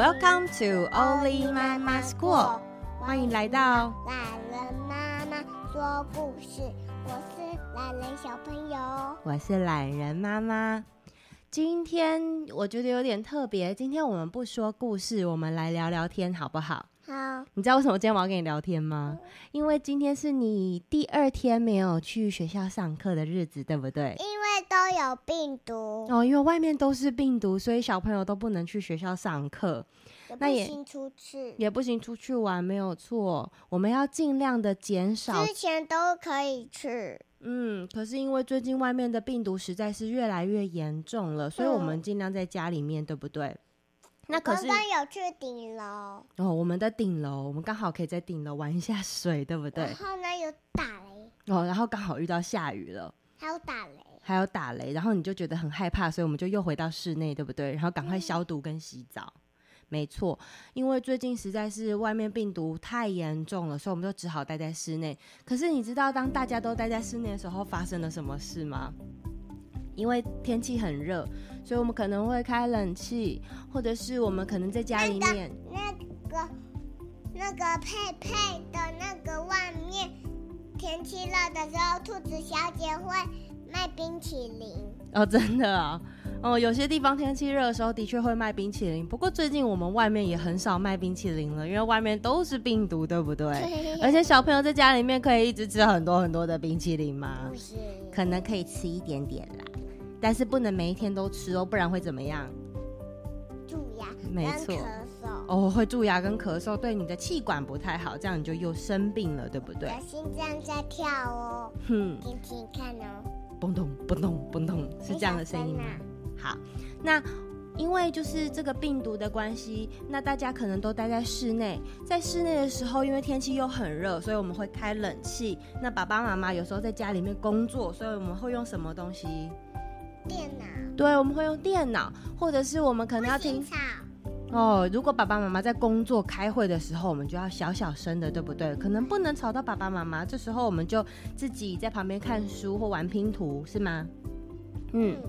Welcome to Oli Mama School，欢迎来到懒人妈妈说故事。我是懒人小朋友，我是懒人妈妈。今天我觉得有点特别，今天我们不说故事，我们来聊聊天，好不好？好。你知道为什么今天我要跟你聊天吗？嗯、因为今天是你第二天没有去学校上课的日子，对不对？都有病毒哦，因为外面都是病毒，所以小朋友都不能去学校上课。那也不行出去，也不行出去玩，没有错。我们要尽量的减少。之前都可以去，嗯，可是因为最近外面的病毒实在是越来越严重了，所以我们尽量在家里面，对不对？那可是刚刚有去顶楼哦，我们的顶楼，我们刚好可以在顶楼玩一下水，对不对？然后呢，有打雷哦，然后刚好遇到下雨了，还有打雷，还有打雷，然后你就觉得很害怕，所以我们就又回到室内，对不对？然后赶快消毒跟洗澡。嗯没错，因为最近实在是外面病毒太严重了，所以我们就只好待在室内。可是你知道，当大家都待在室内的时候，发生了什么事吗？因为天气很热，所以我们可能会开冷气，或者是我们可能在家里面。那个、那个、那个佩佩的那个外面，天气热的时候，兔子小姐会卖冰淇淋。哦，真的啊。哦，有些地方天气热的时候的确会卖冰淇淋，不过最近我们外面也很少卖冰淇淋了，因为外面都是病毒，对不对？而且小朋友在家里面可以一直吃很多很多的冰淇淋吗？不是，可能可以吃一点点啦，但是不能每一天都吃哦，不然会怎么样？蛀牙，没错，咳嗽哦，会蛀牙跟咳嗽，对你的气管不太好，这样你就又生病了，对不对？心脏在跳哦，哼，听听看哦，嘣咚嘣咚嘣咚，是这样的声音吗？好，那因为就是这个病毒的关系，那大家可能都待在室内。在室内的时候，因为天气又很热，所以我们会开冷气。那爸爸妈妈有时候在家里面工作，所以我们会用什么东西？电脑。对，我们会用电脑，或者是我们可能要听。哦，如果爸爸妈妈在工作开会的时候，我们就要小小声的，对不对？可能不能吵到爸爸妈妈。这时候我们就自己在旁边看书或玩拼图，是吗？嗯。嗯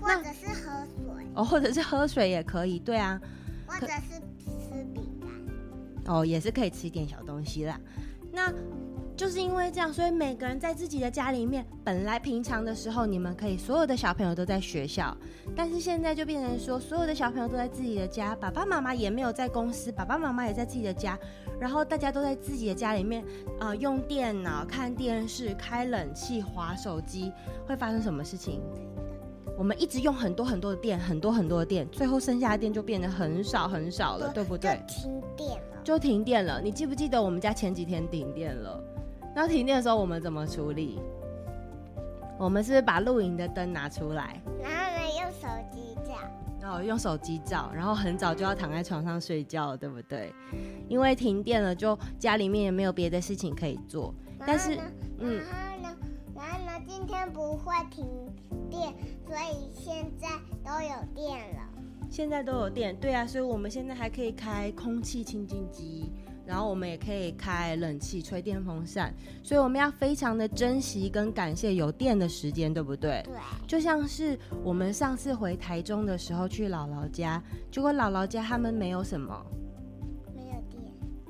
或者是喝水哦，或者是喝水也可以，对啊，或者是吃饼干哦，也是可以吃一点小东西啦。那就是因为这样，所以每个人在自己的家里面，本来平常的时候，你们可以所有的小朋友都在学校，但是现在就变成说，所有的小朋友都在自己的家，爸爸妈妈也没有在公司，爸爸妈妈也在自己的家，然后大家都在自己的家里面啊、呃，用电脑看电视、开冷气、滑手机，会发生什么事情？我们一直用很多很多的电，很多很多的电，最后剩下的电就变得很少很少了，对不对？停电了。就停电了。你记不记得我们家前几天停电了？然后停电的时候我们怎么处理？我们是把露营的灯拿出来？然后呢，用手机照。然后用手机照，然后很早就要躺在床上睡觉，对不对？因为停电了，就家里面也没有别的事情可以做。但是，嗯。然后呢，然后呢今天不会停电，所以现在都有电了。现在都有电，对啊，所以我们现在还可以开空气清净机，然后我们也可以开冷气、吹电风扇，所以我们要非常的珍惜跟感谢有电的时间，对不对？对。就像是我们上次回台中的时候去姥姥家，结果姥姥家他们没有什么，没有电。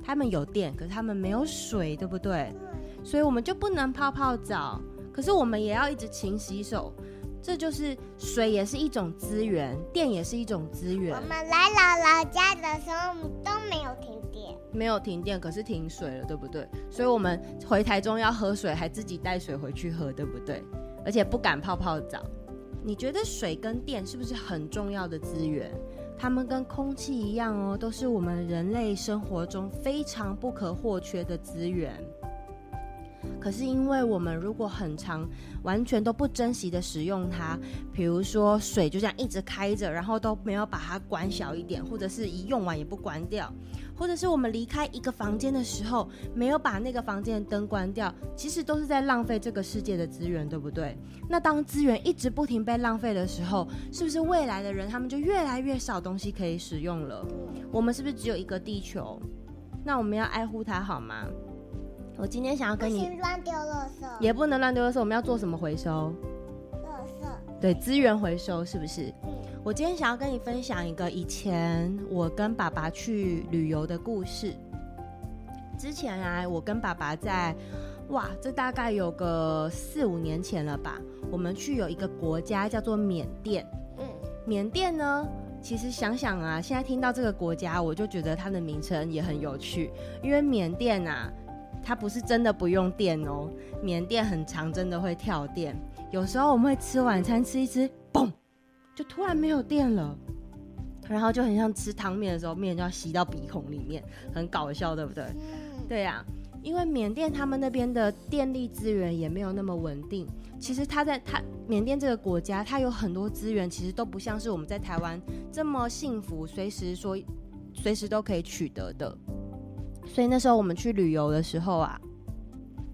他们有电，可是他们没有水，对不对？对。所以我们就不能泡泡澡。可是我们也要一直勤洗手，这就是水也是一种资源，电也是一种资源。我们来姥姥家的时候都没有停电，没有停电，可是停水了，对不对？所以我们回台中要喝水，还自己带水回去喝，对不对？而且不敢泡泡澡。你觉得水跟电是不是很重要的资源？它们跟空气一样哦，都是我们人类生活中非常不可或缺的资源。可是，因为我们如果很长完全都不珍惜的使用它，比如说水就这样一直开着，然后都没有把它关小一点，或者是一用完也不关掉，或者是我们离开一个房间的时候没有把那个房间的灯关掉，其实都是在浪费这个世界的资源，对不对？那当资源一直不停被浪费的时候，是不是未来的人他们就越来越少东西可以使用了？我们是不是只有一个地球？那我们要爱护它好吗？我今天想要跟你乱丢垃圾，也不能乱丢垃圾。我们要做什么回收？垃圾。对，资源回收是不是？嗯。我今天想要跟你分享一个以前我跟爸爸去旅游的故事。之前啊，我跟爸爸在，哇，这大概有个四五年前了吧。我们去有一个国家叫做缅甸。嗯，缅甸呢，其实想想啊，现在听到这个国家，我就觉得它的名称也很有趣，因为缅甸啊，它不是真的不用电哦，缅甸很长真的会跳电。有时候我们会吃晚餐吃一吃，嘣，就突然没有电了，然后就很像吃汤面的时候，面就要吸到鼻孔里面，很搞笑，对不对？对呀、啊。因为缅甸他们那边的电力资源也没有那么稳定。其实他在他缅甸这个国家，它有很多资源，其实都不像是我们在台湾这么幸福，随时说随时都可以取得的。所以那时候我们去旅游的时候啊，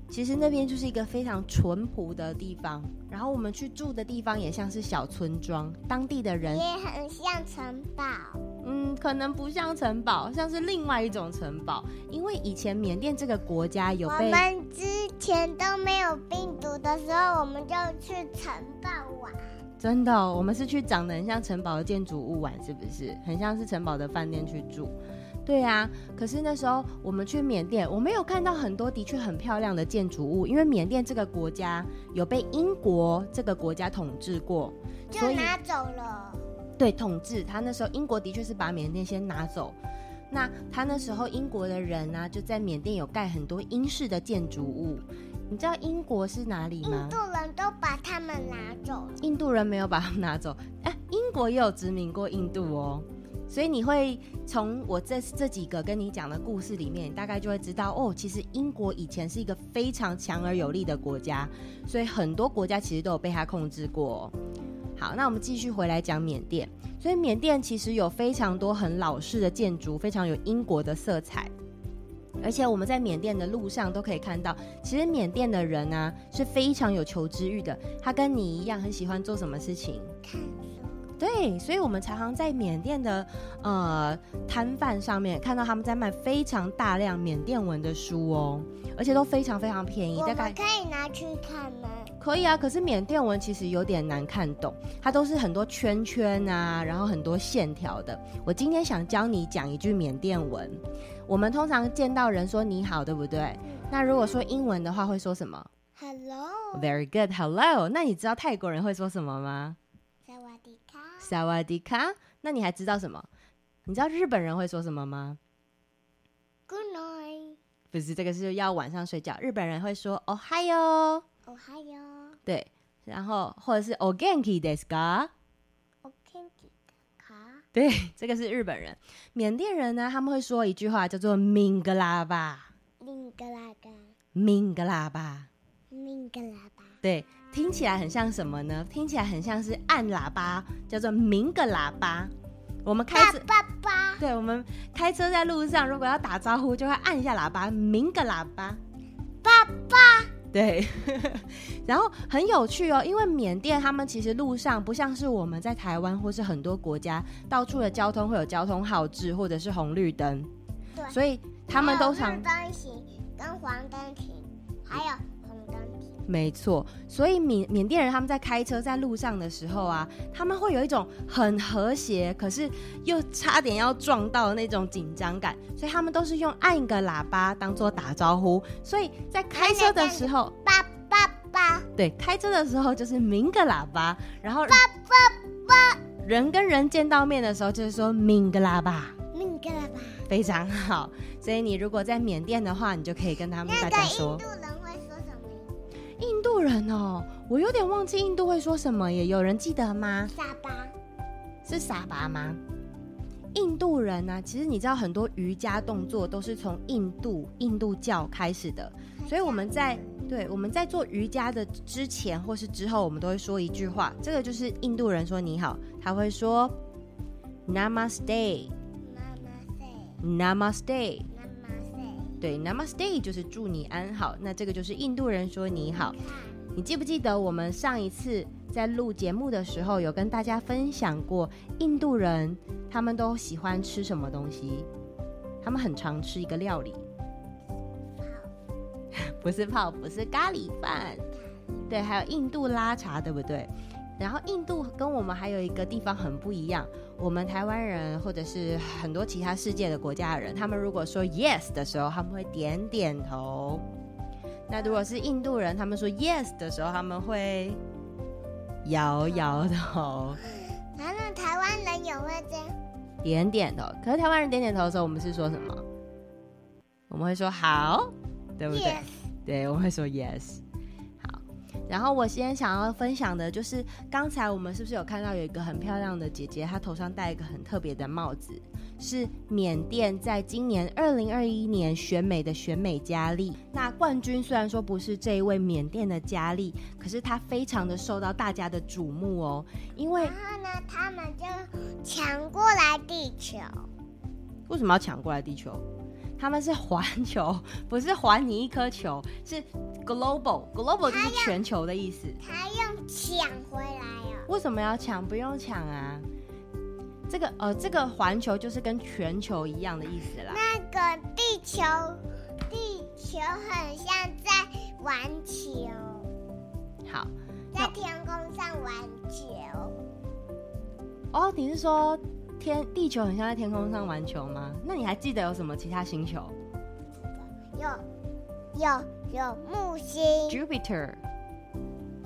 其实那边就是一个非常淳朴的地方。然后我们去住的地方也像是小村庄，当地的人也很像城堡。嗯，可能不像城堡，像是另外一种城堡。因为以前缅甸这个国家有被……我们之前都没有病毒的时候，我们就去城堡玩。真的，我们是去长得很像城堡的建筑物玩，是不是？很像是城堡的饭店去住。对啊，可是那时候我们去缅甸，我没有看到很多的确很漂亮的建筑物，因为缅甸这个国家有被英国这个国家统治过，就拿走了。对，统治他那时候，英国的确是把缅甸先拿走。那他那时候英国的人呢、啊，就在缅甸有盖很多英式的建筑物。你知道英国是哪里吗？印度人都把他们拿走了。印度人没有把他们拿走。哎，英国也有殖民过印度哦。所以你会从我这这几个跟你讲的故事里面，大概就会知道哦，其实英国以前是一个非常强而有力的国家，所以很多国家其实都有被他控制过。好，那我们继续回来讲缅甸。所以缅甸其实有非常多很老式的建筑，非常有英国的色彩。而且我们在缅甸的路上都可以看到，其实缅甸的人呢、啊、是非常有求知欲的。他跟你一样很喜欢做什么事情？看。对，所以我们常常在缅甸的呃摊贩上面看到他们在卖非常大量缅甸文的书哦，而且都非常非常便宜。大概可以拿去看吗？可以啊，可是缅甸文其实有点难看懂，它都是很多圈圈啊，然后很多线条的。我今天想教你讲一句缅甸文。我们通常见到人说你好，对不对？那如果说英文的话，会说什么？Hello。Very good, hello。那你知道泰国人会说什么吗？萨瓦迪卡。那你还知道什么？你知道日本人会说什么吗？Good night。不是，这个是要晚上睡觉。日本人会说哦嗨哟。哦嗨哟。对，然后或者是 Ogenki desu 卡。对，这个是日本人。缅甸人呢，他们会说一句话叫做。Mingalaba。对，听起来很像什么呢？听起来很像是按喇叭，叫做明个喇叭。我们开车，爸爸。对，我们开车在路上，如果要打招呼，就会按一下喇叭，明个喇叭。爸爸。对，然后很有趣哦，因为缅甸他们其实路上不像是我们在台湾或是很多国家，到处的交通会有交通号志或者是红绿灯，对，所以他们都常绿灯行跟黄灯停，还有。没错，所以缅缅甸人他们在开车在路上的时候啊，他们会有一种很和谐，可是又差点要撞到的那种紧张感，所以他们都是用按一个喇叭当做打招呼。所以在开车的时候，叭叭叭，对，开车的时候就是鸣个喇叭，然后人跟人见到面的时候就是说鸣个喇叭，鸣个喇叭，非常好。所以你如果在缅甸的话，你就可以跟他们大家说。印度人哦，我有点忘记印度会说什么耶，有人记得吗？沙巴，是沙巴吗？印度人呢、啊，其实你知道很多瑜伽动作都是从印度印度教开始的，所以我们在对我们在做瑜伽的之前或是之后，我们都会说一句话，这个就是印度人说你好，他会说 Namaste，Namaste，Namaste。对，Namaste 就是祝你安好。那这个就是印度人说你好。你记不记得我们上一次在录节目的时候，有跟大家分享过印度人他们都喜欢吃什么东西？他们很常吃一个料理，不是泡，不是咖喱饭。对，还有印度拉茶，对不对？然后印度跟我们还有一个地方很不一样，我们台湾人或者是很多其他世界的国家的人，他们如果说 yes 的时候，他们会点点头。那如果是印度人，他们说 yes 的时候，他们会摇摇头。然后台湾人也会这样点点头。可是台湾人点点头的时候，我们是说什么？我们会说好，对不对？Yes. 对，我们会说 yes。然后我今天想要分享的就是，刚才我们是不是有看到有一个很漂亮的姐姐，她头上戴一个很特别的帽子，是缅甸在今年二零二一年选美的选美佳丽。那冠军虽然说不是这一位缅甸的佳丽，可是她非常的受到大家的瞩目哦，因为然后呢，他们就抢过来地球。为什么要抢过来地球？他们是环球，不是还你一颗球，是 global，global 就是全球的意思。他用抢回来哦。为什么要抢？不用抢啊。这个呃，这个环球就是跟全球一样的意思啦。那个地球，地球很像在玩球。好，在天空上玩球。哦，你是说？天，地球很像在天空上玩球吗？那你还记得有什么其他星球？有，有，有木星，Jupiter，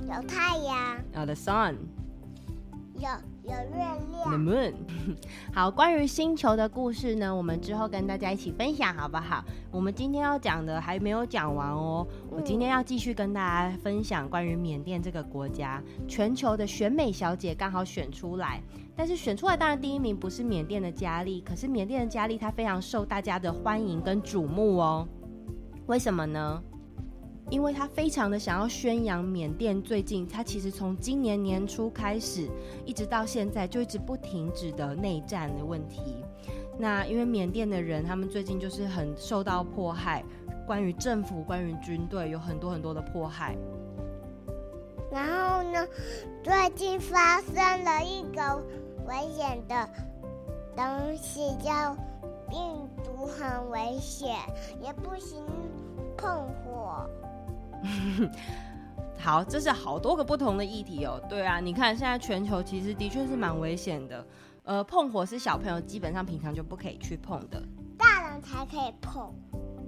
有太阳，有 the sun，有有月亮，the moon。好，关于星球的故事呢，我们之后跟大家一起分享，好不好？我们今天要讲的还没有讲完哦，我今天要继续跟大家分享关于缅甸这个国家，全球的选美小姐刚好选出来。但是选出来当然第一名不是缅甸的佳丽，可是缅甸的佳丽她非常受大家的欢迎跟瞩目哦。为什么呢？因为他非常的想要宣扬缅甸最近，他其实从今年年初开始，一直到现在就一直不停止的内战的问题。那因为缅甸的人他们最近就是很受到迫害，关于政府、关于军队有很多很多的迫害。然后呢，最近发生了一个。危险的东西叫病毒，很危险，也不行碰火。好，这是好多个不同的议题哦。对啊，你看现在全球其实的确是蛮危险的。呃，碰火是小朋友基本上平常就不可以去碰的，大人才可以碰。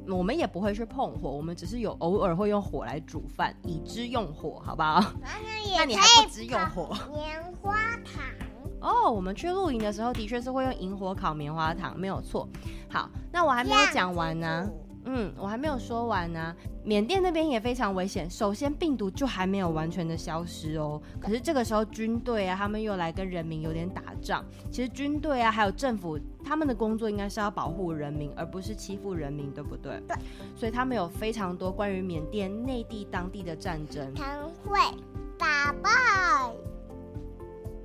我们也不会去碰火，我们只是有偶尔会用火来煮饭，已知用火，好不好？那你还不知用火？棉花糖。哦，我们去露营的时候，的确是会用萤火烤棉花糖，没有错。好，那我还没有讲完呢。嗯，我还没有说完呢。缅甸那边也非常危险。首先，病毒就还没有完全的消失哦。可是这个时候，军队啊，他们又来跟人民有点打仗。其实军队啊，还有政府，他们的工作应该是要保护人民，而不是欺负人民，对不对？对。所以他们有非常多关于缅甸内地当地的战争，他们会打败。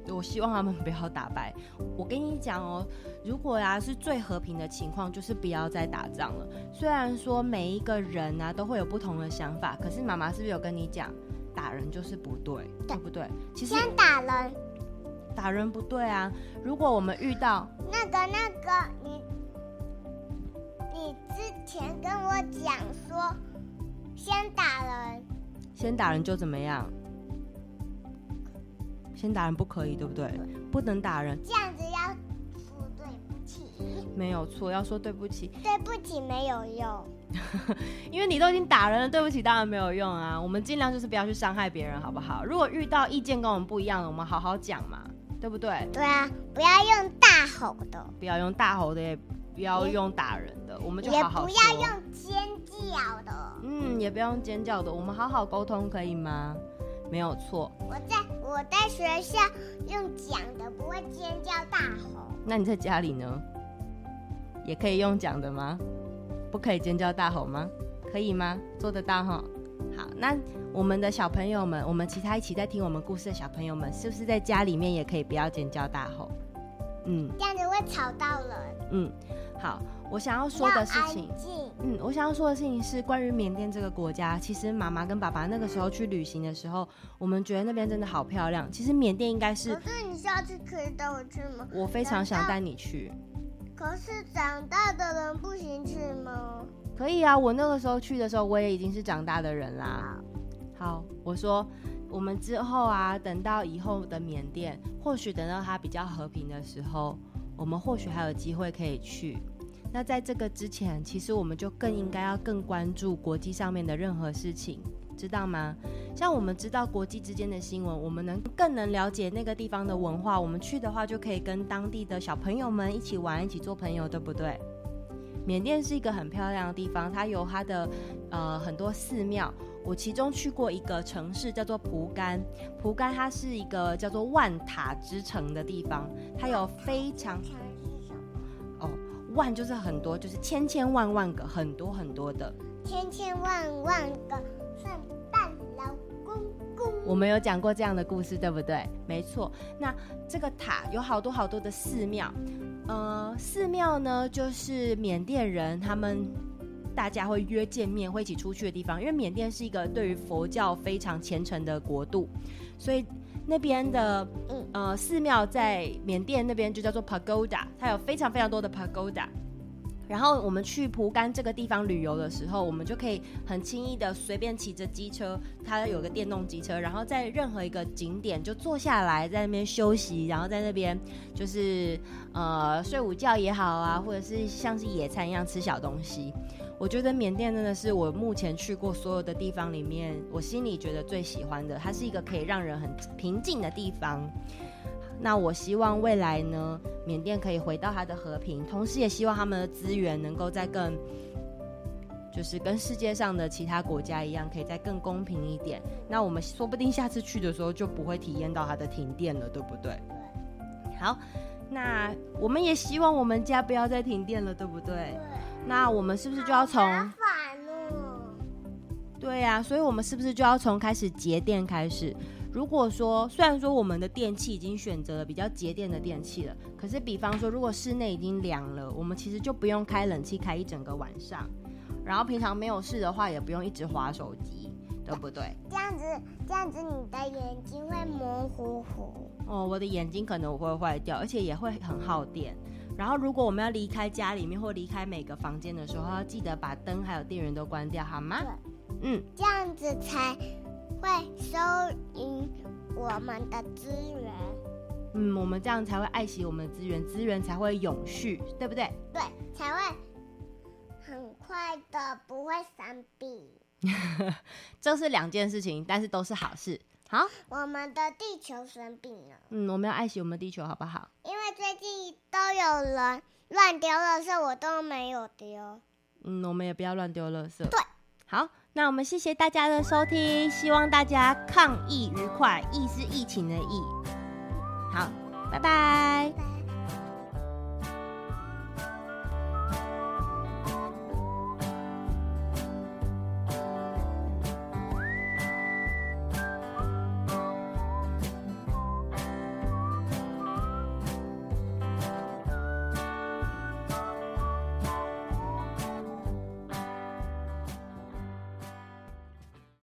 我希望他们不要打败。我跟你讲哦，如果呀、啊、是最和平的情况，就是不要再打仗了。虽然说每一个人啊都会有不同的想法，可是妈妈是不是有跟你讲，打人就是不，对，对不对？其实先打人，打人不对啊。如果我们遇到那个那个，你你之前跟我讲说，先打人，先打人就怎么样？先打人不可以，对不对？不能打人。这样子要说对不起。没有错，要说对不起。对不起没有用，因为你都已经打人了，对不起当然没有用啊。我们尽量就是不要去伤害别人，好不好？如果遇到意见跟我们不一样的，我们好好讲嘛，对不对？对啊，不要用大吼的，不要用大吼的，也不要用打人的，我们就好好说。也不要用尖叫的，嗯，也不要用尖叫的，我们好好沟通可以吗？没有错。我在我在学校用讲的，不会尖叫大吼。那你在家里呢？也可以用讲的吗？不可以尖叫大吼吗？可以吗？做得到哈。好，那我们的小朋友们，我们其他一起在听我们故事的小朋友们，是不是在家里面也可以不要尖叫大吼？嗯，这样子会吵到人。嗯，好。我想要说的事情，嗯，我想要说的事情是关于缅甸这个国家。其实妈妈跟爸爸那个时候去旅行的时候，我们觉得那边真的好漂亮。其实缅甸应该是，可是你下次可以带我去吗？我非常想带你去。可是长大的人不行去吗？可以啊，我那个时候去的时候，我也已经是长大的人啦。好，好，我说我们之后啊，等到以后的缅甸，或许等到它比较和平的时候，我们或许还有机会可以去。那在这个之前，其实我们就更应该要更关注国际上面的任何事情，知道吗？像我们知道国际之间的新闻，我们能更能了解那个地方的文化。我们去的话，就可以跟当地的小朋友们一起玩，一起做朋友，对不对？缅甸是一个很漂亮的地方，它有它的呃很多寺庙。我其中去过一个城市叫做蒲甘，蒲甘它是一个叫做万塔之城的地方，它有非常万就是很多，就是千千万万个，很多很多的千千万万个圣诞老公公。我们有讲过这样的故事，对不对？没错。那这个塔有好多好多的寺庙。呃，寺庙呢，就是缅甸人他们大家会约见面，会一起出去的地方。因为缅甸是一个对于佛教非常虔诚的国度，所以那边的嗯呃寺庙在缅甸那边就叫做 Pagoda，它有非常非常多的 Pagoda。然后我们去蒲甘这个地方旅游的时候，我们就可以很轻易的随便骑着机车，它有个电动机车，然后在任何一个景点就坐下来，在那边休息，然后在那边就是呃睡午觉也好啊，或者是像是野餐一样吃小东西。我觉得缅甸真的是我目前去过所有的地方里面，我心里觉得最喜欢的，它是一个可以让人很平静的地方。那我希望未来呢，缅甸可以回到它的和平，同时也希望他们的资源能够再更，就是跟世界上的其他国家一样，可以再更公平一点。那我们说不定下次去的时候就不会体验到它的停电了，对不对？好，那我们也希望我们家不要再停电了，对不对？那我们是不是就要从？对呀，所以我们是不是就要从开始节电开始？如果说，虽然说我们的电器已经选择了比较节电的电器了，可是比方说，如果室内已经凉了，我们其实就不用开冷气开一整个晚上，然后平常没有事的话，也不用一直划手机，对不对？这样子，这样子你的眼睛会模糊糊。哦，我的眼睛可能我会坏掉，而且也会很耗电。然后，如果我们要离开家里面或离开每个房间的时候，要记得把灯还有电源都关掉，好吗？对嗯，这样子才。会收银我们的资源，嗯，我们这样才会爱惜我们的资源，资源才会永续，对不对？对，才会很快的不会生病。这是两件事情，但是都是好事。好，我们的地球生病了。嗯，我们要爱惜我们的地球，好不好？因为最近都有人乱丢垃圾，我都没有丢。嗯，我们也不要乱丢垃圾。对，好。那我们谢谢大家的收听，希望大家抗疫愉快，疫是疫情的疫。好，拜拜。